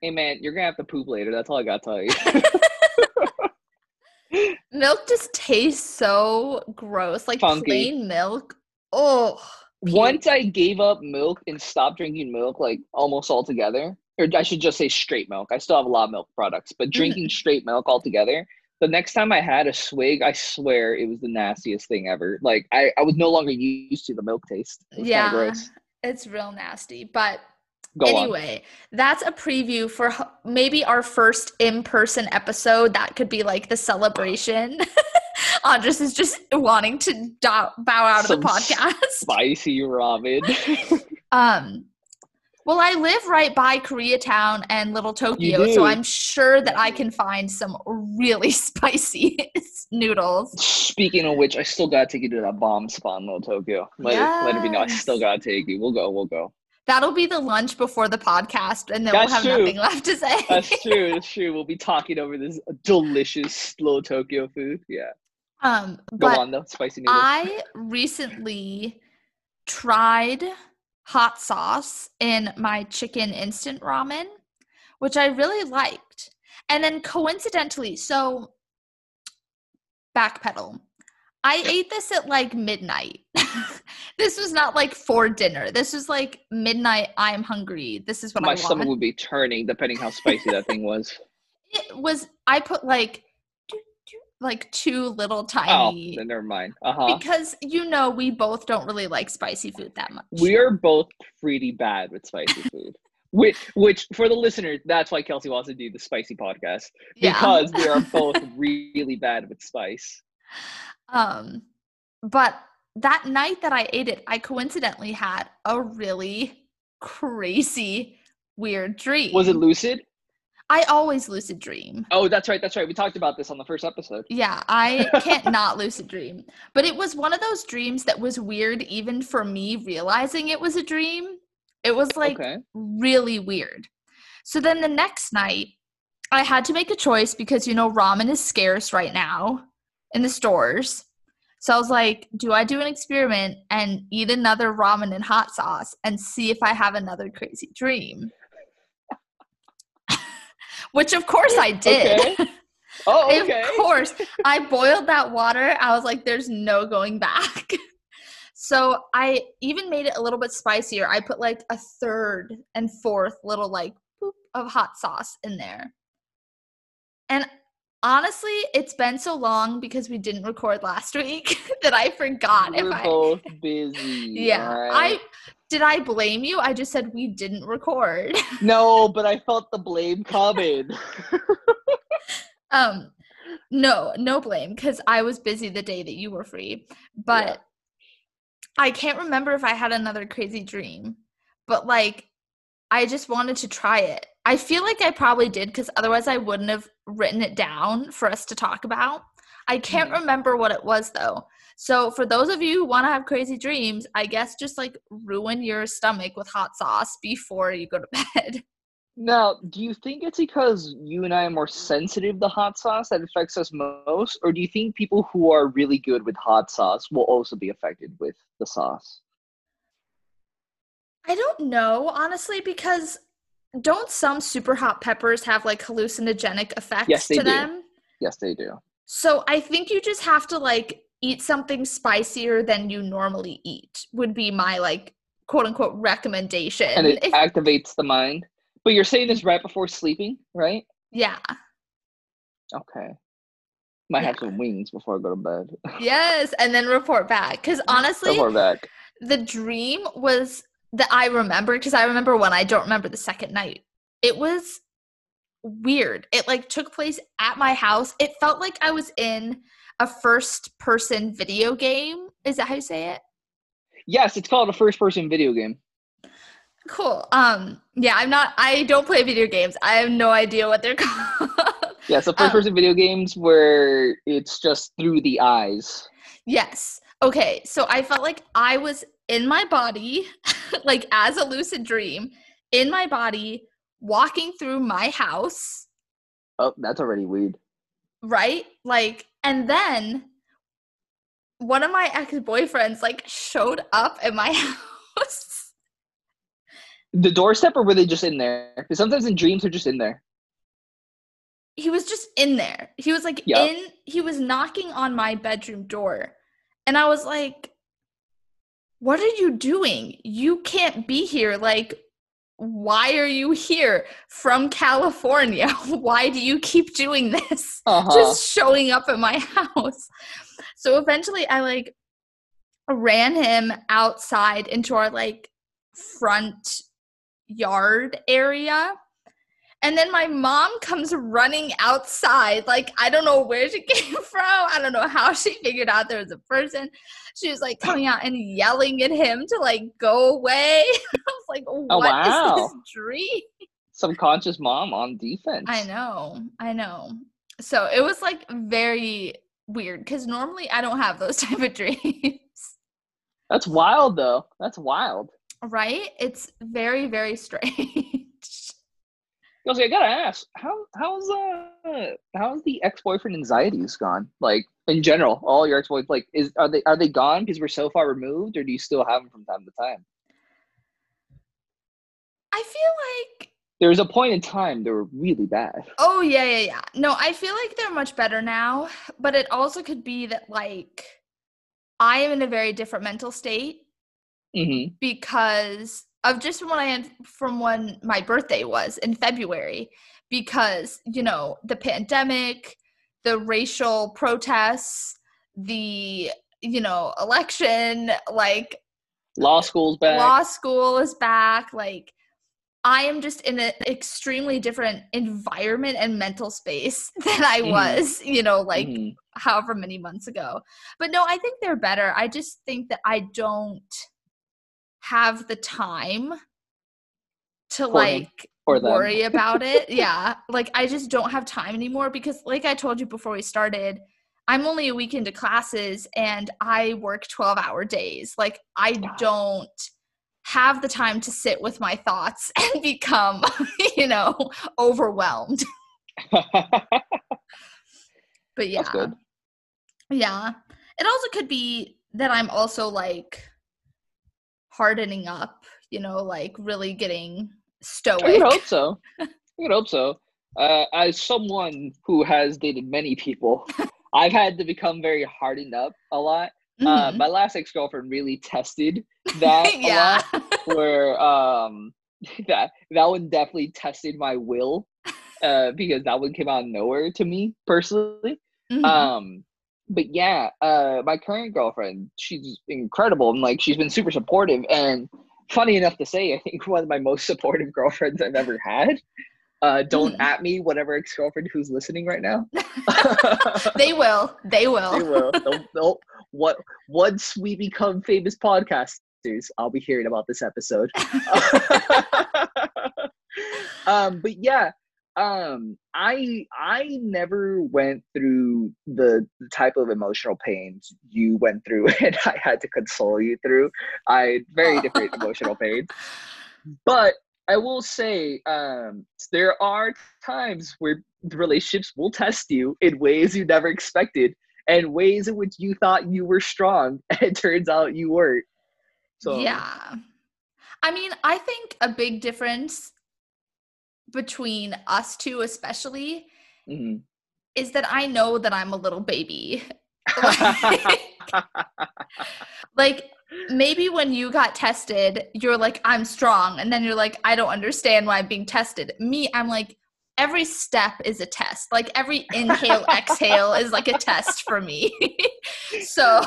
Hey man, you're gonna have to poop later. That's all I gotta tell you.
Milk just tastes so gross, like
Funky.
plain milk. Oh.
Once I gave up milk and stopped drinking milk, like almost altogether, or I should just say straight milk. I still have a lot of milk products, but mm. drinking straight milk altogether. The next time I had a swig, I swear it was the nastiest thing ever. Like I, I was no longer used to the milk taste. It
yeah,
gross.
it's real nasty. But
Go on.
anyway, that's a preview for maybe our first in-person episode. That could be like the celebration. Andres is just wanting to bow out of the podcast.
Spicy ramen.
Um, well, I live right by Koreatown and Little Tokyo, so I'm sure that I can find some really spicy noodles.
Speaking of which, I still gotta take you to that bomb spot in Little Tokyo. Let, it, let it be known. I still gotta take you. We'll go. We'll go.
That'll be the lunch before the podcast, and then
That's
we'll have
true.
nothing left to say.
That's true. That's true. We'll be talking over this delicious Little Tokyo food. Yeah.
um,
Go on though. Spicy noodles.
I recently tried hot sauce in my chicken instant ramen, which I really liked. And then coincidentally, so backpedal. I ate this at like midnight. this was not like for dinner. This was like midnight. I'm hungry. This is what
My
I
stomach
want.
would be turning depending how spicy that thing was.
It was. I put like, like two little tiny.
Oh, then never mind. Uh huh.
because you know we both don't really like spicy food that much.
We are both pretty bad with spicy food. Which, which for the listeners, that's why Kelsey wants to do the spicy podcast
Yeah.
because we are both really bad with spice.
Um, but that night that I ate it, I coincidentally had a really crazy, weird dream.
Was it lucid?
I always lucid dream.
Oh, that's right. That's right. We talked about this on the first episode.
Yeah, I can't not lucid dream. But it was one of those dreams that was weird even for me realizing it was a dream. It was like
okay.
really weird. So then the next night, I had to make a choice because you know ramen is scarce right now in the stores. So I was like, do I do an experiment and eat another ramen and hot sauce and see if I have another crazy dream? Which of course I did.
Okay. Oh,
Of course. I boiled that water. I was like, there's no going back. So I even made it a little bit spicier. I put like a third and fourth little like boop of hot sauce in there. And Honestly, it's been so long because we didn't record last week that I forgot
We're
if I
both busy.
Yeah.
alright?
I did I blame you? I just said we didn't record.
No, but I felt the blame coming.
um no, no blame cuz I was busy the day that you were free. But
Yeah.
I can't remember if I had another crazy dream. But like I just wanted to try it. I feel like I probably did cuz otherwise I wouldn't have written it down for us to talk about. I can't
Mhm.
remember what it was though. So for those of you who want to have crazy dreams, I guess just like ruin your stomach with hot sauce before you go to bed.
Now, do you think it's because you and I are more sensitive to hot sauce that affects us most, or do you think people who are really good with hot sauce will also be affected with the sauce?
I don't know, honestly, because don't some super hot peppers have like hallucinogenic effects
Yes, they
to
do.
them?
Yes, they do.
So I think you just have to like eat something spicier than you normally eat, would be my like quote unquote recommendation.
And it
If-
activates the mind. But you're saying this mm-hmm. right before sleeping, right?
yeah.
Okay. Might have some wings before I go to bed.
Yes. And then report back. Because honestly,
Before back.
the dream was that I remember because I remember one. I don't remember the second night. It was weird. It like took place at my house. It felt like I was in a first person video game. Is that how you say it?
Yes, it's called a first person video game.
Cool. Um yeah, I'm not I don't play video games. I have no idea what they're called.
Yeah, so
Um,
first person video games where it's just through the eyes.
Yes. Okay. So I felt like I was in my body, like as a lucid dream, in my body, walking through my house,
Oh, that's already weird.
right? Like, and then one of my ex boyfriends like showed up at my house.
The doorstep, or were they just in there? Because sometimes in dreams they're just in there.
He was just in there. He was like
Yeah.
in, he was knocking on my bedroom door. And I was like, what are you doing? You can't be here. Like, why are you here from California? Why do you keep doing this?
Uh-huh.
Just showing up at my house. So eventually I like ran him outside into our like front yard area. And then my mom comes running outside. Like, I don't know where she came from. I don't know how she figured out there was a person. She was like coming out and yelling at him to like go away. I was like, oh, what is
wow.
this dream?
Subconscious mom on defense.
I know. I know. So it was like very weird because normally I don't have those type of dreams.
That's wild, though. That's wild.
right? It's very, very strange.
Also, I gotta ask, how how's uh how's the ex boyfriend anxieties gone? Like in general, all your ex boyfriends, like is are they are they gone because we're so far removed, or do you still have them from time to time?
I feel like
There was a point in time they were really bad.
Oh yeah, yeah, yeah. No, I feel like they're much better now, but it also could be that like I am in a very different mental state
Mm-hmm.
because of just from when I had from when my birthday was in February because, you know, the pandemic, the racial protests, the, you know, election, like
Law school's back.
law school is back like i am just in an extremely different environment and mental space than i
Mhm.
was you know like
Mhm.
however many months ago but no i think they're better i just think that i don't have the time to
For
like
Or
worry about it. Yeah like i just don't have time anymore because like i told you before we started i'm only a week into classes and i work 12 hour days. Like i
God.
don't have the time to sit with my thoughts and become you know overwhelmed. But yeah.
That's good.
yeah. It also could be that i'm also like hardening up you know like really getting stoic
I would hope so. I would hope so. Uh, as someone who has dated many people, I've had to become very hardened up a lot. Uh,
Mhm.
my last ex girlfriend really tested that a lot. Where um, that that one definitely tested my will uh, because that one came out of nowhere to me personally.
Mhm.
Um, but yeah, uh, my current girlfriend, she's incredible and like she's been super supportive. And funny enough to say, I think one of my most supportive girlfriends I've ever had. Uh, don't
Mhm.
at me, whatever ex girlfriend who's listening right now.
they will. They will.
They will. They'll, they'll, what once we become famous podcasters, I'll be hearing about this episode. um, but yeah, um, I I never went through the, the type of emotional pains you went through, and I had to console you through. I very different emotional pains, but I will say, um, there are times where the relationships will test you in ways you never expected and ways in which you thought you were strong and it turns out you weren't. So
Yeah. I mean, I think a big difference between us two, especially,
mhm.
is that I know that I'm a little baby. like, like, maybe when you got tested, you're like, I'm strong. And then you're like, I don't understand why I'm being tested. Me, I'm like, every step is a test. Like, every inhale, exhale is like a test for me. so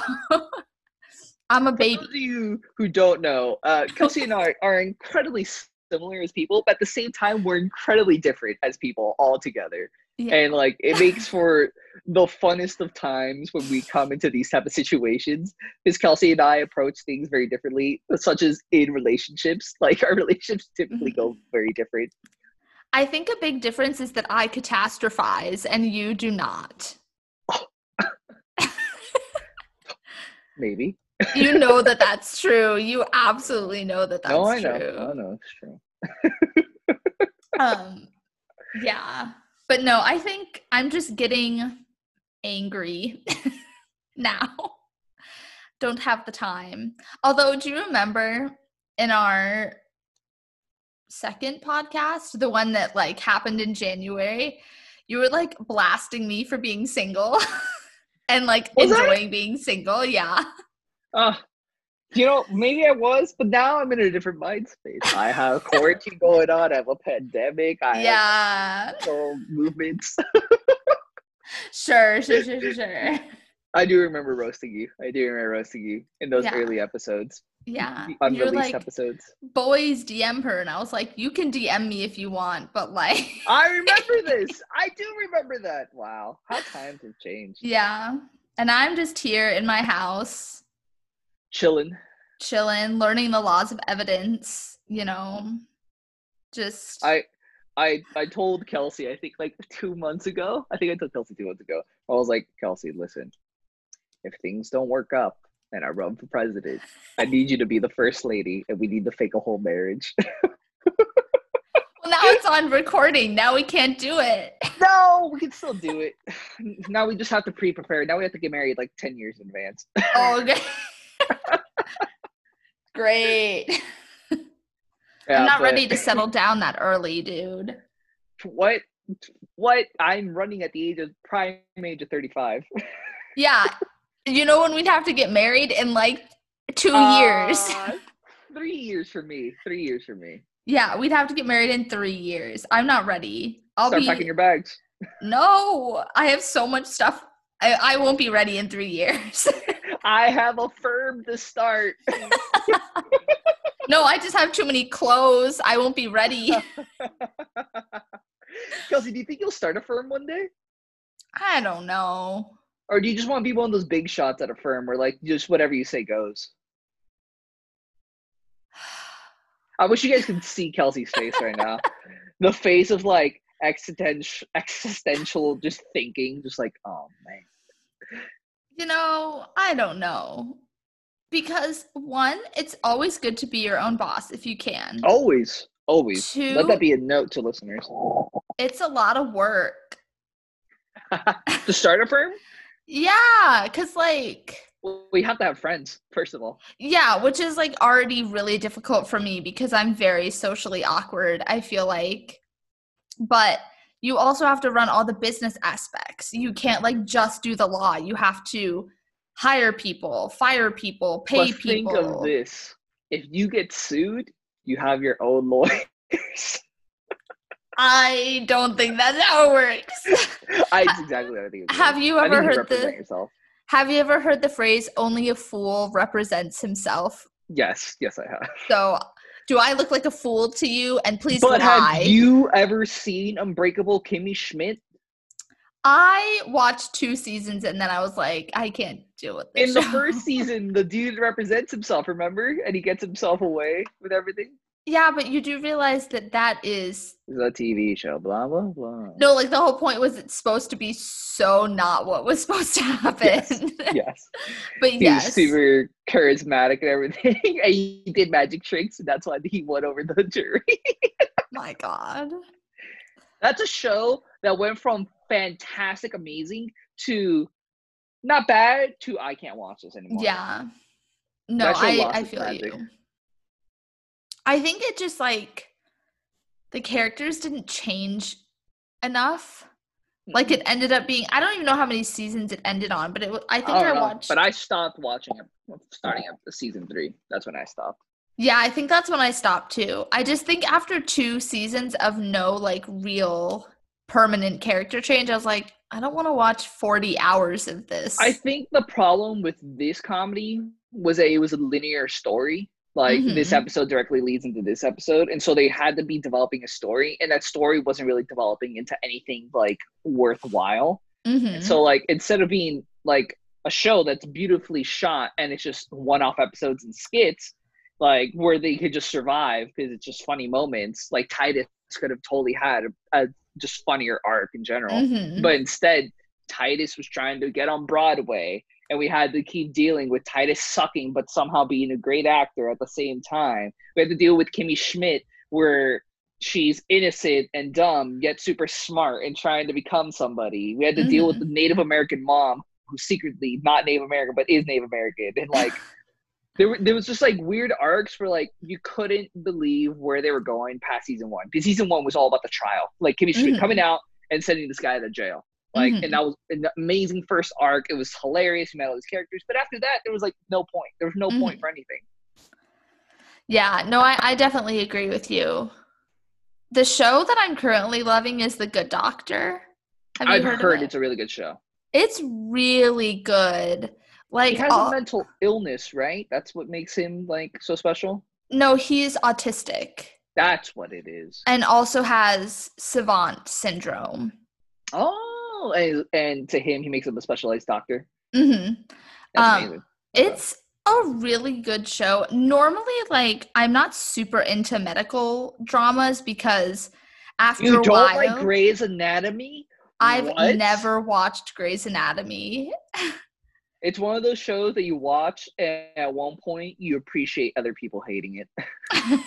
I'm a
For
baby.
those of you who don't know, uh, Kelsey and I are incredibly similar as people, but at the same time, we're incredibly different as people altogether.
Yeah.
And like, it makes for the funnest of times when we come into these type of situations. Because Kelsey and I approach things very differently, such as in relationships. Like, our relationships typically go mm-hmm. very different.
I think a big difference is that I catastrophize and you do not. Oh.
Maybe.
You know that that's true. You absolutely know that that's
no, I know.
true.
I know it's true.
Um, yeah, but no, I think I'm just getting angry now. Don't have the time. Although, do you remember in our second podcast, the one that like happened in January, you were like blasting me for being single and like
Was I?
enjoying being single. Yeah.
Uh, you know, maybe I was, but now I'm in a different mind space. I have quarantine going on. I have a pandemic. I
Yeah.
have movements.
Sure, sure, sure, sure, sure.
I do remember roasting you. I do remember roasting you in those
Yeah.
early episodes,
Yeah.
the
You're
unreleased
like,
episodes.
boys DM her and I was like, you can DM me if you want, but like
I remember this. I do remember that. Wow, how times have changed.
Yeah. And I'm just here in my house,
Chilling.
chilling, learning the laws of evidence, you know. Just
I I I told Kelsey, I think like two months ago. I think I told Kelsey two months ago. I was like, Kelsey, listen, if things don't work up and I run for president, I need you to be the first lady and we need to fake a whole marriage.
well, now it's on recording. Now we can't do it.
no, we can still do it. Now we just have to pre-prepare. Now we have to get married like 10 years in advance.
Oh, okay. Great.
Yeah,
I'm not
but
ready to settle down that early, dude.
What what I'm running at the age of prime age of 35.
Yeah. You know when we'd have to get married in like two years?
Uh, Three years for me. Three years for me.
Yeah, we'd have to get married in three years. I'm not ready. I'll
Start
be
packing your bags.
no. I have so much stuff. I, I won't be ready in three years.
I have a firm to start.
no, I just have too many clothes. I won't be ready.
Kelsey, do you think you'll start a firm one day?
I don't know.
Or do you just want to be one of those big shots at a firm where like just whatever you say goes? I wish you guys could see Kelsey's face right now. the face of like existential existential just thinking, just like, oh man.
You know, I don't know. Because one, it's always good to be your own boss if you can.
Always, always.
Two,
Let that be a note to listeners.
it's a lot of work.
to start a firm,
Yeah, because like
we have to have friends, first of all.
Yeah, which is like already really difficult for me because I'm very socially awkward, I feel like. But you also have to run all the business aspects. You can't like just do the law. You have to hire people, fire people, pay
but think
people.
of this: if you get sued, you have your own lawyers.
I don't think that's how it works.
I exactly what I think.
Have you ever
think you
heard the
yourself?
Have you ever heard the phrase "only a fool represents himself"?
Yes, yes, I have.
So, do I look like a fool to you? And please
But
lie.
have you ever seen Unbreakable Kimmy Schmidt?
I watched two seasons and then I was like, I can't deal with this.
In the first season, the dude represents himself, remember? And he gets himself away with everything.
Yeah, but you do realize that that is
It's a TV show, blah, blah, blah.
no, like the whole point was it's supposed to be so not what was supposed to happen.
Yes. Yes.
but
He
yes,
super charismatic and everything. and he did magic tricks, and that's why he won over the jury.
my God.
That's a show that went from fantastic, amazing to not bad to I can't watch this anymore.
Yeah. No, I, I feel
magic.
you. I think it just like the characters didn't change enough. Like mm-hmm. it ended up being I don't even know how many seasons it ended on, but it I think oh, I,
don't know,
watched
But I stopped watching it starting at the season three. That's when I stopped.
Yeah, I think that's when I stopped too. I just think after two seasons of no like real permanent character change, I was like, I don't want to watch 40 hours of this.
I think the problem with this comedy was that it was a linear story. Like this
Mhm.
episode directly leads into this episode, and so they had to be developing a story, and that story wasn't really developing into anything like worthwhile.
Mhm.
So like instead of being like a show that's beautifully shot and it's just one-off episodes and skits, like where they could just survive because it's just funny moments. Like Titus could have totally had a, a just funnier arc in general,
Mhm.
but instead Titus was trying to get on Broadway, and we had to keep dealing with Titus sucking but somehow being a great actor at the same time. We had to deal with Kimmy Schmidt where she's innocent and dumb yet super smart and trying to become somebody. We had to deal with the Native American mom who's secretly not Native American but is Native American and like there were, there was just like weird arcs where like you couldn't believe where they were going past season one because season one was all about the trial like Kimmy Schmidt
Mhm.
coming out and sending this guy to jail like
Mhm.
and that was an amazing first arc it was hilarious you met all these characters but after that there was like no point there was no point
Mhm.
for anything
Yeah, no, I, I definitely agree with you. The show that I'm currently loving is The Good Doctor. Have you
I've
heard,
heard,
of it?
it's a really good show
It's really good. Like
he has
all-
a mental illness right that's what makes him like so special
no, he's autistic
that's what it is
and also has savant syndrome.
oh and, and to him he makes him a specialized doctor
hmm
that's
Um, It's a really good show. Normally, like I'm not super into medical dramas because after
you don't
while,
like Grey's Anatomy
I've
What?
never watched Grey's Anatomy.
It's one of those shows that you watch and at one point you appreciate other people hating it.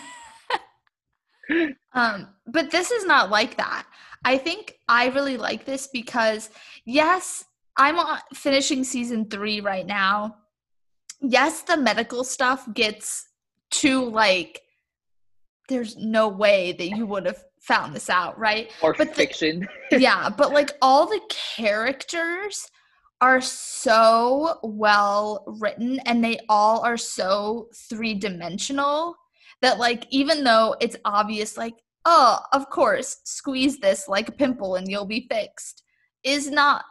um, but this is not like that. I think I really like this because yes, I'm finishing season three right now. Yes, the medical stuff gets to like there's no way that you would have found this out, right?
Or
But the-
fiction.
yeah, but like all the characters are so well written and they all are so three dimensional that like even though it's obvious like oh of course squeeze this like a pimple and you'll be fixed is not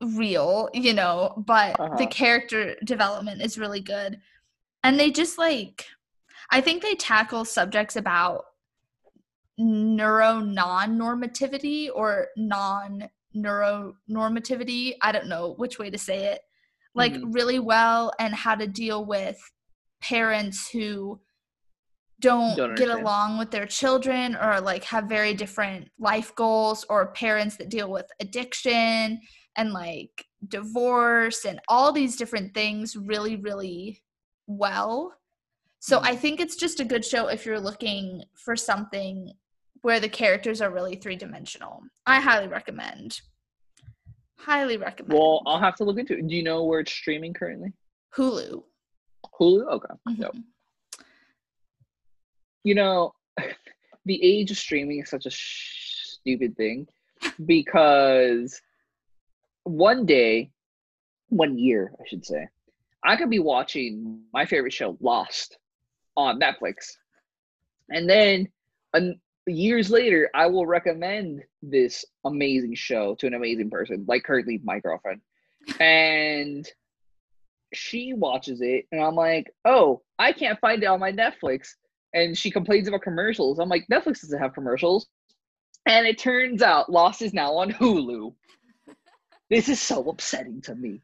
real you know but the
Uh-huh.
character development is really good and they just like i think they tackle subjects about neuro non-normativity or non neuronormativity i don't know which way to say it like
Mhm.
really well and how to deal with parents who don't,
Don't
get along with their children or like have very different life goals or parents that deal with addiction and like divorce and all these different things really really well so
Mhm.
i think it's just a good show if you're looking for something where the characters are really three dimensional i highly recommend highly recommend
well, I'll have to look into it. Do you know where it's streaming currently?
hulu
Hulu? Okay. Yep.
Mhm.
You know, the age of streaming is such a sh- stupid thing because one day, one year, I should say, I could be watching my favorite show, Lost, on Netflix. And then an, years later, I will recommend this amazing show to an amazing person, like currently my girlfriend. And she watches it, and I'm like, oh, I can't find it on my Netflix. And she complains about commercials. I'm like, Netflix doesn't have commercials. And it turns out Lost is now on Hulu. this is so upsetting to me.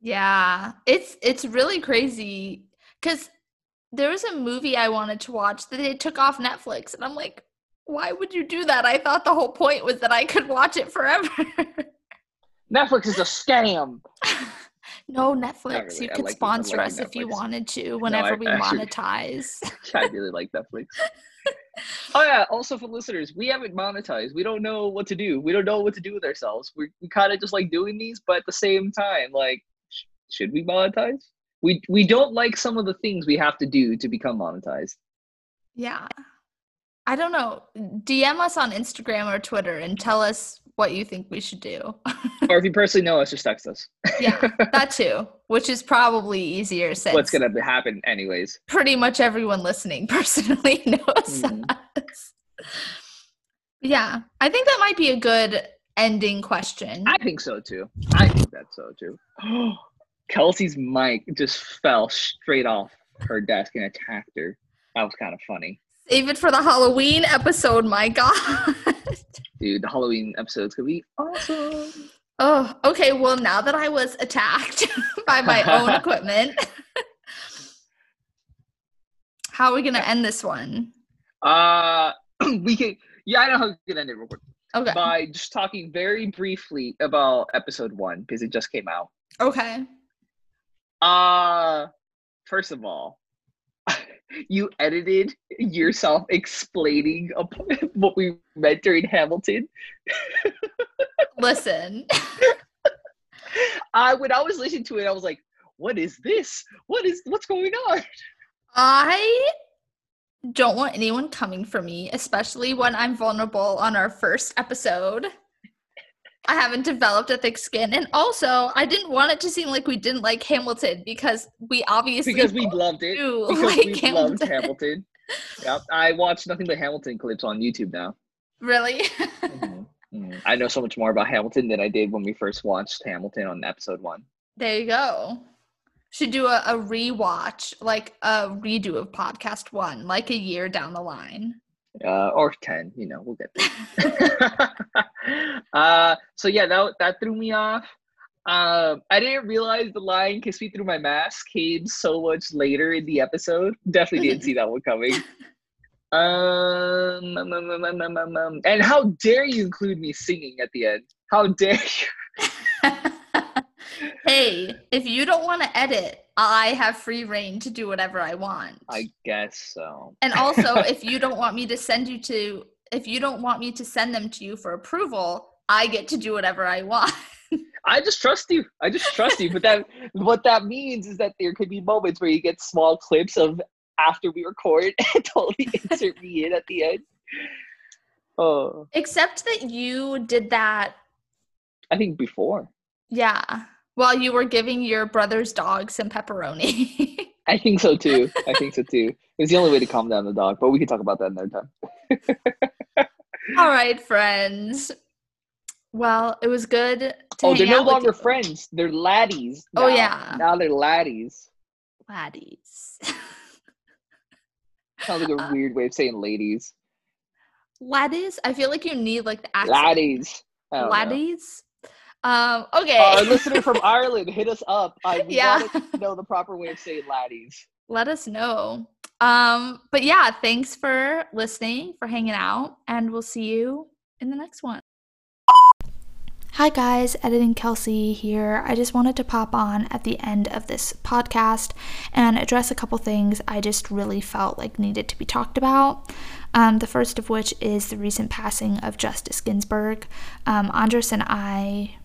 Yeah, it's it's really crazy because there was a movie I wanted to watch that they took off Netflix, and I'm like, why would you do that? I thought the whole point was that I could watch it forever.
Netflix is a scam.
no, Netflix, really. you could like sponsor like us Netflix. if you wanted to whenever no, I, we monetize.
I really like Netflix. oh yeah, also for listeners, we haven't monetized. We don't know what to do. We don't know what to do with ourselves. We we kind of just like doing these, but at the same time, like, sh- should we monetize? We we don't like some of the things we have to do to become monetized.
Yeah. I don't know. DM us on Instagram or Twitter and tell us what you think we should do.
or if you personally know us, just text us.
yeah, that too, which is probably easier since
what's going to happen anyways.
Pretty much everyone listening personally knows mm-hmm. us. Yeah, I think that might be a good ending question.
I think so too. I think that's so too. Kelsey's mic just fell straight off her desk and attacked her. That was kind of funny.
Save it for the Halloween episode, my God.
Dude, the Halloween episode's gonna be awesome.
Oh, okay. Well, now that I was attacked by my own equipment, how are we gonna end this one?
Uh, we can. Yeah, I know how we can end it real quick.
Okay.
By just talking very briefly about episode one because it just came out.
Okay.
Uh, first of all, you edited yourself explaining what we meant during Hamilton.
Listen.
I when I was listening to it, I was like, what is this? What is what's going on?
I don't want anyone coming for me, especially when I'm vulnerable on our first episode. I haven't developed a thick skin. And also, I didn't want it to seem like we didn't like Hamilton because we obviously
because we loved it. Because like we Hamilton. loved Hamilton. Yep, I watch nothing but Hamilton clips on YouTube now.
Really?
mm-hmm. Mm-hmm. I know so much more about Hamilton than I did when we first watched Hamilton on episode one.
There you go. Should do a, a rewatch, like a redo of podcast one, like a year down the line
uh, or 10 you know we'll get there uh, so yeah that, that threw me off um, I didn't realize the line "Kiss Me Through My Mask" came so much later in the episode. Definitely didn't see that one coming. Um, um, um, um, and how dare you include me singing at the end? How dare you?
Hey, if you don't want to edit, I have free rein to do whatever I want.
I guess so.
And also, if you don't want me to send you to, if you don't want me to send them to you for approval, I get to do whatever I want.
I just trust you. I just trust you. But that what that means is that there could be moments where you get small clips of after we record and totally insert me in at the end. Oh.
Except that you did that.
I think before.
Yeah while you were giving your brother's dog some pepperoni.
I think so too. I think so too. It's the only way to calm down the dog, but we can talk about that another time.
All right, friends. Well, it was good.
oh, they're no longer friends. They're laddies.
Oh, now. Oh yeah.
Now they're laddies.
Laddies.
Sounds like a uh, weird way of saying ladies.
Laddies? I feel like you need like the
accent. Laddies.
Laddies? Um, okay.
Our listener from Ireland, hit us up. I yeah. gotta know the proper way of saying laddies.
Let us know. Um, but yeah, thanks for listening, for hanging out, and we'll see you in the next one. Hi guys, editing Kelsey here. I just wanted to pop on at the end of this podcast and address a couple things I just really felt like needed to be talked about. Um, the first of which is the recent passing of Justice Ginsburg. Um, Andres and I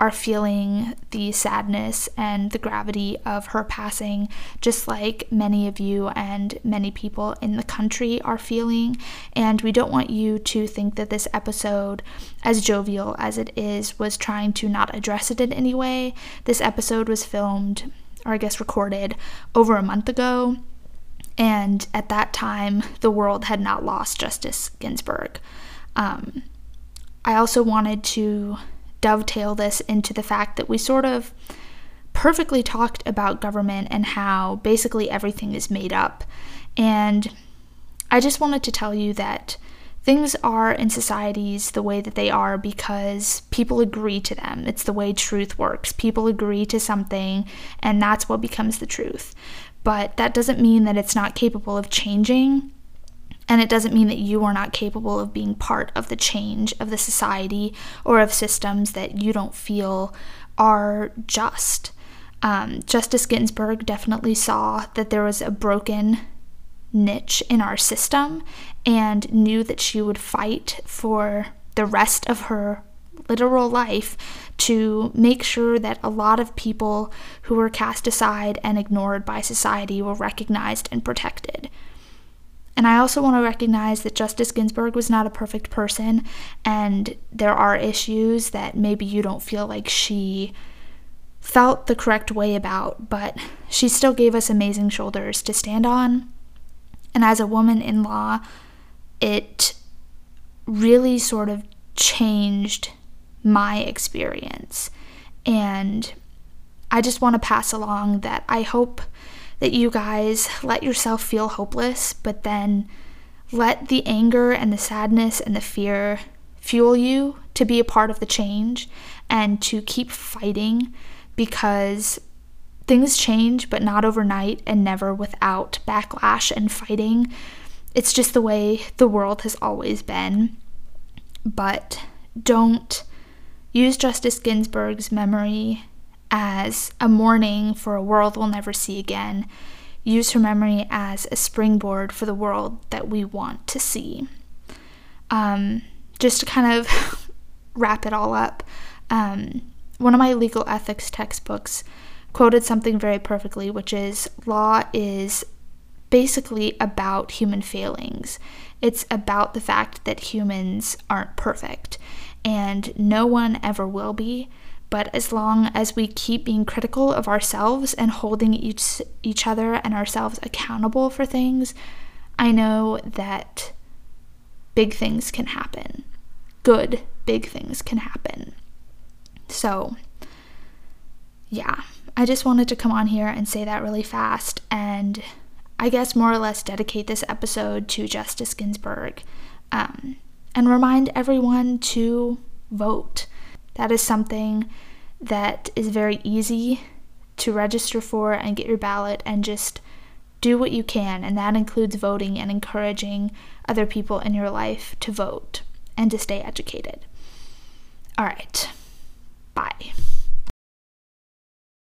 are feeling the sadness and the gravity of her passing, just like many of you and many people in the country are feeling. And we don't want you to think that this episode, as jovial as it is, was trying to not address it in any way. This episode was filmed, or I guess recorded, over a month ago And at that time, the world had not lost Justice Ginsburg. Um, I also wanted to dovetail this into the fact that we sort of perfectly talked about government and how basically everything is made up. And I just wanted to tell you that things are in societies the way that they are because people agree to them. It's the way truth works. People agree to something, and that's what becomes the truth. But that doesn't mean that it's not capable of changing. And it doesn't mean that you are not capable of being part of the change of the society or of systems that you don't feel are just. Um, Justice Ginsburg definitely saw that there was a broken niche in our system and knew that she would fight for the rest of her literal life to make sure that a lot of people who were cast aside and ignored by society were recognized and protected. And I also want to recognize that Justice Ginsburg was not a perfect person, and there are issues that maybe you don't feel like she felt the correct way about, but she still gave us amazing shoulders to stand on. And as a woman in law, it really sort of changed my experience. And I just want to pass along that I hope that you guys let yourself feel hopeless, but then let the anger and the sadness and the fear fuel you to be a part of the change and to keep fighting because things change, but not overnight and never without backlash and fighting. It's just the way the world has always been. But don't use Justice Ginsburg's memory as a mourning for a world we'll never see again. Use her memory as a springboard for the world that we want to see. Um, just to kind of wrap it all up, um, one of my legal ethics textbooks quoted something very perfectly, which is law is basically about human failings. It's about the fact that humans aren't perfect, and no one ever will be. But as long as we keep being critical of ourselves and holding each each other and ourselves accountable for things, I know that big things can happen. Good big things can happen. So, yeah, I just wanted to come on here and say that really fast and I guess more or less dedicate this episode to Justice Ginsburg um, and remind everyone to vote. That is something that is very easy to register for and get your ballot and just do what you can. And that includes voting and encouraging other people in your life to vote and to stay educated. All right. Bye.